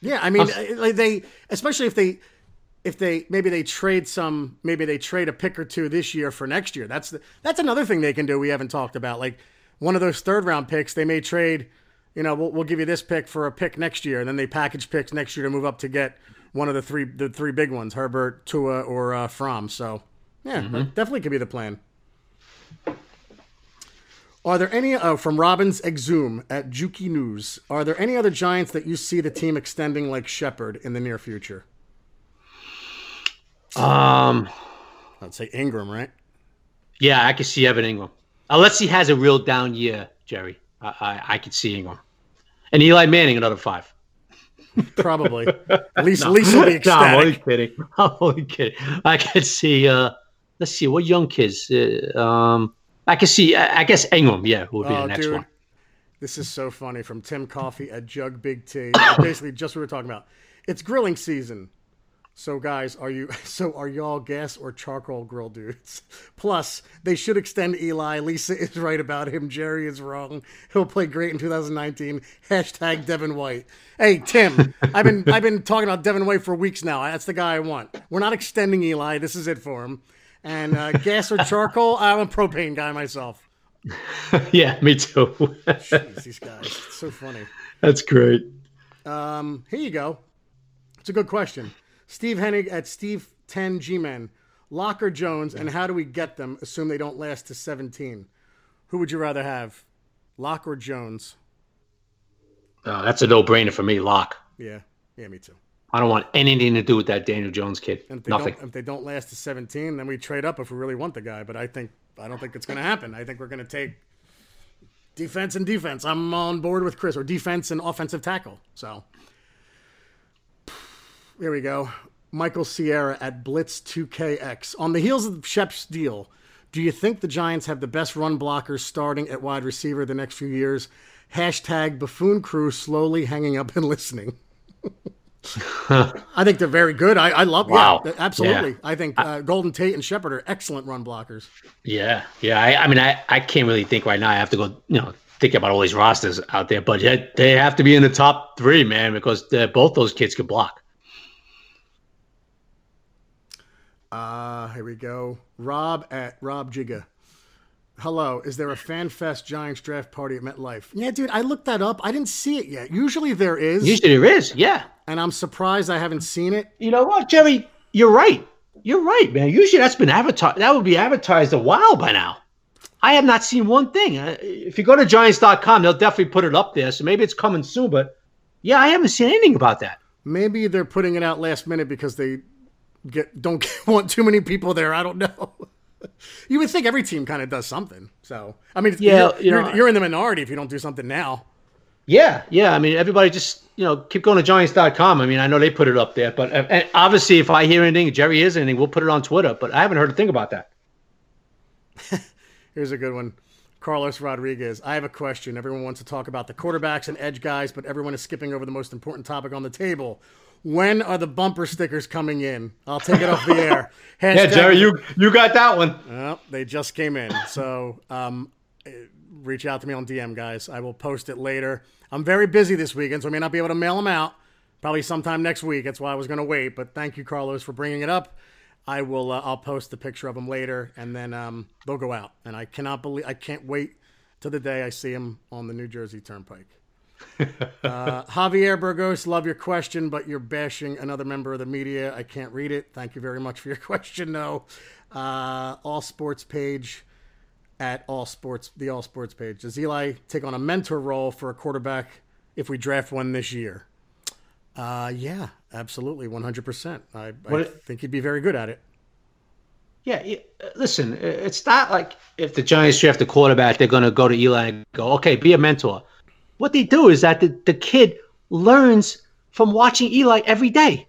yeah, I mean, like they especially if they if they maybe they trade some maybe they trade a pick or two this year for next year. That's the, that's another thing they can do we haven't talked about. Like one of those third round picks, they may trade. You know, we'll, we'll give you this pick for a pick next year, and then they package picks next year to move up to get one of the three the three big ones: Herbert, Tua, or uh, Fromm. So, yeah, mm-hmm. definitely could be the plan. Are there any oh, from Robbins Exum at Juki News? Are there any other Giants that you see the team extending like Shepard in the near future? Um, I'd say Engram, right? Yeah, I can see Evan Engram. Unless he has a real down year, Jerry, I I, I could see Engram. and Eli Manning another five. Probably. [laughs] At least, no. at least he'll be ecstatic. [laughs] No, I'm only kidding. [laughs] I'm only kidding. I can see. Uh, let's see, what young kids? Uh, um, I can see. I, I guess Engram. Yeah, will be oh, the next dude. one. This is so funny from Tim Coffee at Jug Big T. Basically, just what we were talking about. It's grilling season. So guys, are you [laughs] so are y'all gas or charcoal grill dudes? [laughs] Plus, they should extend Eli. Lisa is right about him. Jerry is wrong. He'll play great in 2019. Hashtag Devin White. Hey Tim, [laughs] I've been I've been talking about Devin White for weeks now. That's the guy I want. We're not extending Eli. This is it for him. And uh, gas or charcoal? I'm a propane guy myself. yeah, me too. Jeez, these guys, it's so funny. That's great. Um, here you go. It's a good question. Steve Hennig at Steve 10 G Men. Lock or Jones, and how do we get them? Assume they don't last to 17. Who would you rather have, Lock or Jones? Uh, that's a no-brainer for me, Lock. Yeah, yeah, me too. I don't want anything to do with that Daniel Jones kid. And if Nothing. If they don't last to 17, then we trade up if we really want the guy. But I think I don't think it's going to happen. I think we're going to take defense and defense. I'm on board with Chris, or defense and offensive tackle. So there we go. Michael Sierra at Blitz 2KX. On the heels of the Shep's deal, do you think the Giants have the best run blockers starting at wide receiver the next few years? Hashtag buffoon crew slowly hanging up and [laughs] listening. [laughs] I think they're very good. I, I love. Wow. Yeah, absolutely. Yeah. I think uh, Golden Tate and Shepard are excellent run blockers. Yeah, yeah. I, I mean, I, I can't really think right now. I have to go. You know, think about all these rosters out there, but they have to be in the top three, man, because both those kids can block. Uh, here we go. Rob at Rob Giga. Hello, is there a Fan Fest Giants draft party at MetLife? Yeah, dude, I looked that up. I didn't see it yet. Usually there is. Usually there is, yeah. And I'm surprised I haven't seen it. You know what, Jerry? You're right. You're right, man. Usually that's been advertised. That would be advertised a while by now. I have not seen one thing. Uh, if you go to Giants.com, they'll definitely put it up there. So maybe it's coming soon. But yeah, I haven't seen anything about that. Maybe they're putting it out last minute because they get don't [laughs] want too many people there. I don't know. [laughs] you would think every team kind of does something. So I mean, yeah, you're, you know, you're in the minority if you don't do something now. Yeah, yeah. I mean, everybody just you know keep going to Giants.com. I mean, I know they put it up there, but uh, obviously, if I hear anything, Jerry hears anything, we'll put it on Twitter. But I haven't heard a thing about that. [laughs] Here's a good one. Carlos Rodriguez. I have a question. Everyone wants to talk about the quarterbacks and edge guys, but everyone is skipping over the most important topic on the table. When are the bumper stickers coming in? I'll take it off the air. Hashtag, [laughs] yeah, Jerry, you you got that one. Well, they just came in, so um, reach out to me on DM, guys. I will post it later. I'm very busy this weekend, so I may not be able to mail them out. Probably sometime next week. That's why I was going to wait. But thank you, Carlos, for bringing it up. I will. Uh, I'll post the picture of them later, and then um, they'll go out. And I cannot believe. I can't wait to the day I see them on the New Jersey Turnpike. [laughs] uh, Javier Burgos, love your question, but you're bashing another member of the media. I can't read it. Thank you very much for your [laughs] question. No, uh, all sports page at all sports, the all sports page. Does Eli take on a mentor role for a quarterback if we draft one this year? Uh, yeah, absolutely, one hundred percent. I, I think he'd be very good at it. Yeah, listen, it's not like if the Giants draft a quarterback, they're going to go to Eli and go, okay, be a mentor. What they do is that the, the kid learns from watching Eli every day.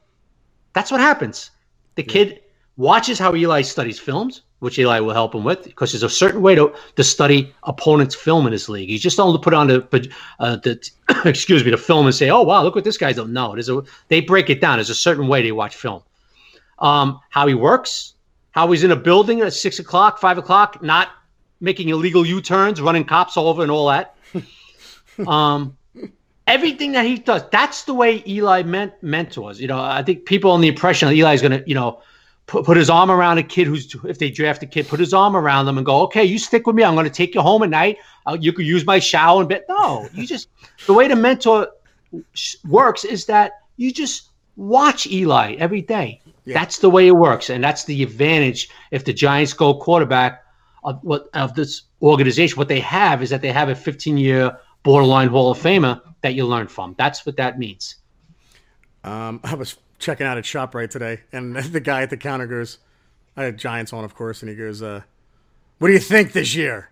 That's what happens. The yeah. kid watches how Eli studies films, which Eli will help him with, because there's a certain way to, to study opponent's film in this league. You just don't put on the, uh, the [coughs] excuse me, the film and say, oh, wow, look what this guy's done. No, there's a, they break it down. There's a certain way they watch film. Um, how he works, how he's in a building at six o'clock, five o'clock, not making illegal U turns, running cops all over, and all that. [laughs] um, everything that he does, that's the way Eli meant mentors. You know, I think people on the impression that Eli's going to, you know, put, put his arm around a kid who's, if they draft a kid, put his arm around them and go, okay, you stick with me. I'm going to take you home at night. Uh, you could use my shower and bed. No, you just, the way the mentor works is that you just watch Eli every day. Yeah. That's the way it works, and that's the advantage if the Giants go quarterback of what of this organization. What they have is that they have a 15 year borderline Hall of Famer that you learn from. That's what that means. Um, I was checking out at Shoprite today, and [laughs] the guy at the counter goes, "I had Giants on, of course," and he goes, uh, "What do you think this year?"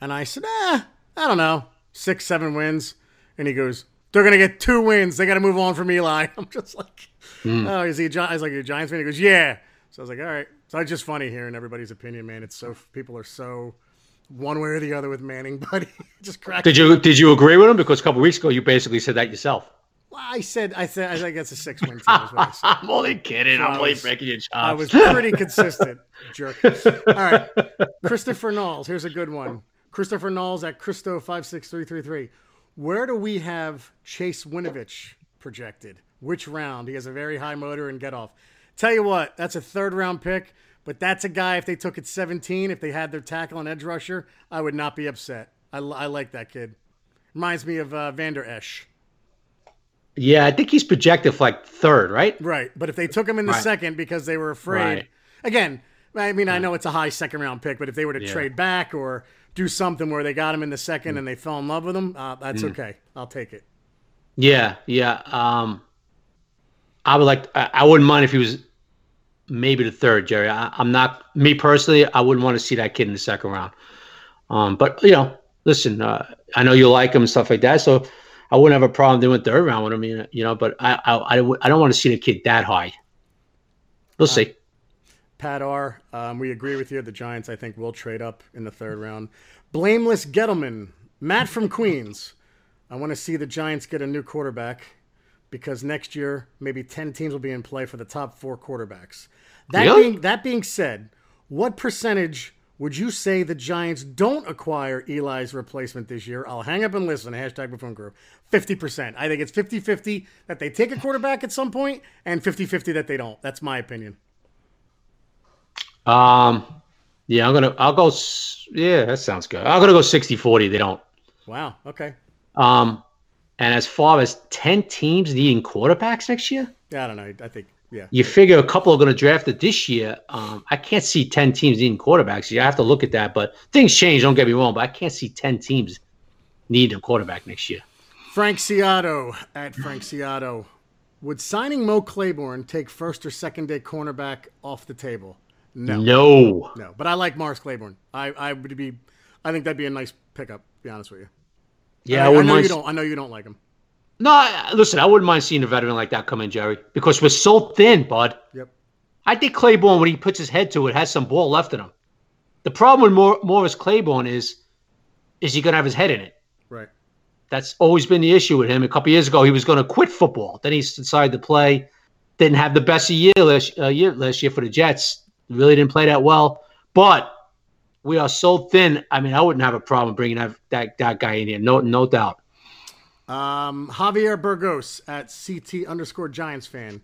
And I said, "Ah, I don't know, six, seven wins." And he goes, "They're gonna get two wins. They got to move on from Eli." [laughs] I'm just like, Mm. Oh, is he a Gi-? I was like, a Giants fan? He goes, yeah. So I was like, all right. So it's just funny hearing everybody's opinion, man. It's so people are so one way or the other with Manning, [laughs] but just crack. Did you did you agree with him? Because a couple weeks ago you basically said that yourself. Well, I said I said I think it's a six win team. [laughs] I'm only kidding. So I'm only breaking your chops. I was pretty consistent, [laughs] jerk. All right, Christopher Knowles. Here's a good one. Christopher Knowles at Christo five six three three three. Where do we have Chase Winovich projected? which round. He has a very high motor and get off. Tell you what, that's a third round pick, but that's a guy, if they took it 17, if they had their tackle and edge rusher, I would not be upset. I, I like that kid. Reminds me of uh, Vander Esch. Yeah, I think he's projected for like third, right? Right. But if they took him in the right. second because they were afraid, right. again, I mean, I know it's a high second round pick, but if they were to yeah. trade back or do something where they got him in the second mm. and they fell in love with him, uh, that's mm. okay. I'll take it. Yeah, yeah. Um, I would like. I, I wouldn't mind if he was maybe the third, Jerry. I, am not me personally. I wouldn't want to see that kid in the second round. Um, but you know, listen, uh, I know you like him and stuff like that, so I wouldn't have a problem doing third round with him. You know, but I I, I, I don't want to see the kid that high. We'll uh, see. Pat R, um, we agree with you. The Giants, I think, will trade up in the third round. Blameless Gettleman, Matt from Queens. I want to see the Giants get a new quarterback because next year maybe 10 teams will be in play for the top four quarterbacks. That really? being that being said, what percentage would you say the Giants don't acquire Eli's replacement this year? I'll hang up and listen. Hashtag Buffoon Group. 50%. I think it's 50 50 that they take a quarterback at some point and 50 50 that they don't. That's my opinion. Um, yeah, I'm gonna. I'll go. Yeah, that sounds good. I'm gonna go 60-40. They don't. Wow. Okay. Um, and as far as ten teams needing quarterbacks next year, yeah, I don't know. I think yeah. You figure a couple are going to draft it this year. Um, I can't see ten teams needing quarterbacks. You have to look at that, but things change. Don't get me wrong, but I can't see ten teams needing a quarterback next year. Frank Ciato at Frank Ciato. Would signing Mo Claiborne take first or second day cornerback off the table? No. No. No. But I like Morris Claiborne. I, I would be I think that'd be a nice pickup, to be honest with you. Yeah, I, I, I know mind... you don't I know you don't like him. No, I, listen, I wouldn't mind seeing a veteran like that come in, Jerry, because we're so thin, bud. Yep. I think Claiborne, when he puts his head to it, has some ball left in him. The problem with Morris Claiborne is, is he going to have his head in it? Right. That's always been the issue with him. A couple years ago, he was going to quit football. Then he decided to play. Didn't have the best year last, uh, year last year for the Jets. Really didn't play that well. But we are so thin. I mean, I wouldn't have a problem bringing that that, that guy in here. No, no doubt. Um, Javier Burgos at CT underscore Giants fan.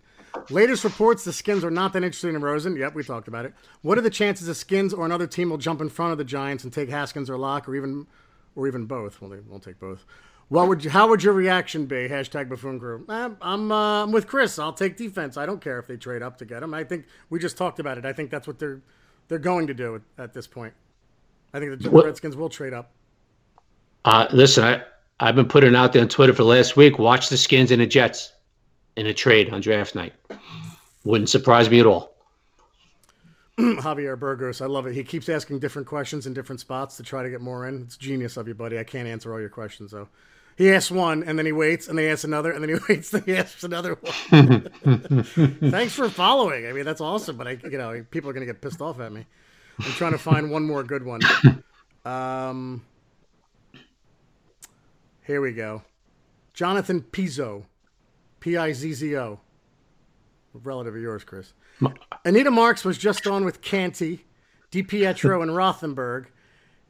Latest reports the Skins are not that interested in Rosen. Yep, we talked about it. What are the chances the Skins or another team will jump in front of the Giants and take Haskins or Lock or even or even both? Well, they won't take both. What would you, how would your reaction be? Hashtag Buffoon Crew. Eh, I'm uh, I'm with Chris. I'll take defense. I don't care if they trade up to get him. I think we just talked about it. I think that's what they're they're going to do at, at this point. I think the Redskins will trade up. Uh, listen, I, I've been putting out there on Twitter for last week. Watch the Skins and the Jets in a trade on draft night. Wouldn't surprise me at all. [clears throat] Javier Burgos, I love it. He keeps asking different questions in different spots to try to get more in. It's genius of you, buddy. I can't answer all your questions though. He asks one, and then he waits, and then he asks another, and then he [laughs] waits, and he asks another one. [laughs] Thanks for following. I mean, that's awesome, but I, you know, people are gonna get pissed off at me. I'm trying to find one more good one. [laughs] Um, here we go. Jonathan Pizzo, P I Z Z O. Relative of yours, Chris. Anita Marks was just on with Canty, DiPietro, [laughs] and Rothenberg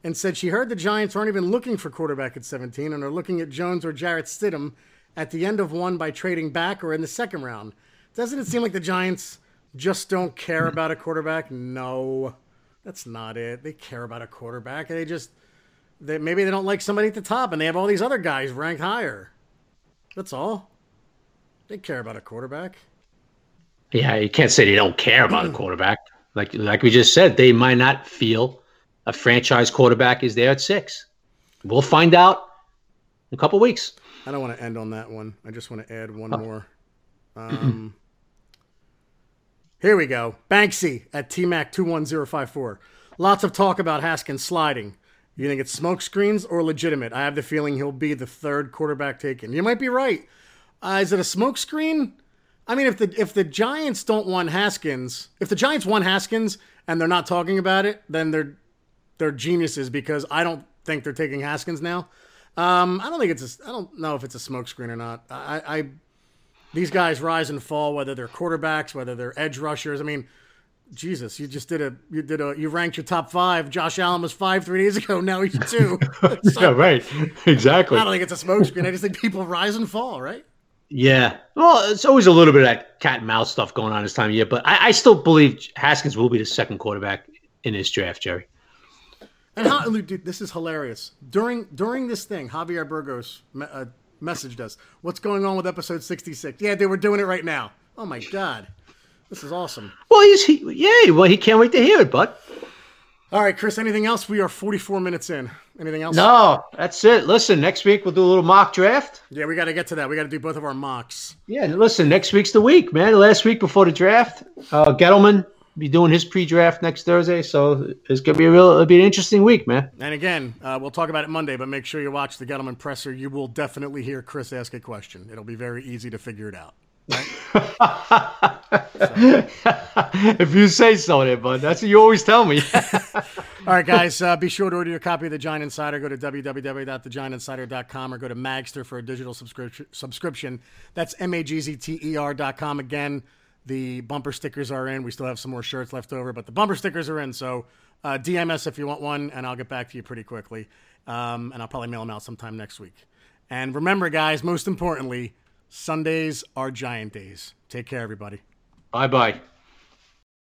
and said she heard the Giants aren't even looking for quarterback at 17 and are looking at Jones or Jarrett Stidham at the end of one by trading back or in the second round. Doesn't it seem like the Giants just don't care about a quarterback? No, that's not it. They care about a quarterback. They just they, maybe they don't like somebody at the top and they have all these other guys ranked higher. That's all. They care about a quarterback. Yeah, you can't say they don't care about a [clears throat] quarterback. Like like we just said, they might not feel a franchise quarterback is there at six. We'll find out in a couple weeks. I don't want to end on that one. I just want to add one oh. more. [clears throat] Um, here we go. Banksy at TMAC21054. Lots of talk about Haskins sliding. You think it's smoke screens or legitimate? I have the feeling he'll be the third quarterback taken. You might be right. Uh, is it a smoke screen? I mean, if the if the Giants don't want Haskins, if the Giants want Haskins and they're not talking about it, then they're they're geniuses because I don't think they're taking Haskins now. Um, I don't think it's I don't know if it's a smokescreen or not. I, I these guys rise and fall whether they're quarterbacks, whether they're edge rushers. I mean, Jesus, you just did a you did a you ranked your top five. Josh Allen was five three days ago. Now he's [laughs] two. [laughs] so, yeah, right. [laughs] Exactly. I don't think it's a smokescreen. I just think people rise and fall. Right. Yeah. Well, it's always a little bit of that cat and mouse stuff going on this time of year, but I, I still believe Haskins will be the second quarterback in this draft, Jerry. And how, dude, this is hilarious. During during this thing, Javier Burgos uh, messaged us. What's going on with episode sixty six? Yeah, they were doing it right now. Oh my god, this is awesome. Well, he's he, yeah. Well, he can't wait to hear it, bud. All right, Chris. Anything else? We are 44 minutes in. Anything else? No, that's it. Listen, next week we'll do a little mock draft. Yeah, we got to get to that. We got to do both of our mocks. Yeah, listen, next week's the week, man. The last week before the draft, uh, Gettleman be doing his pre-draft next Thursday, so it's gonna be a real, it'll be an interesting week, man. And again, uh, we'll talk about it Monday, but make sure you watch the Gettleman presser. You will definitely hear Chris ask a question. It'll be very easy to figure it out. [laughs] if you say so, there, bud. That's what you always tell me. [laughs] All right, guys. Uh, be sure to order your copy of the Giant Insider. Go to www.thegiantinsider.com or go to Magzter for a digital subscription. Subscription. That's m a g z t e r dot com. Again, the bumper stickers are in. We still have some more shirts left over, but the bumper stickers are in. So uh, DM us if you want one, and I'll get back to you pretty quickly. Um, and I'll probably mail them out sometime next week. And remember, guys, most importantly Sundays are giant days. Take care, everybody. Bye bye.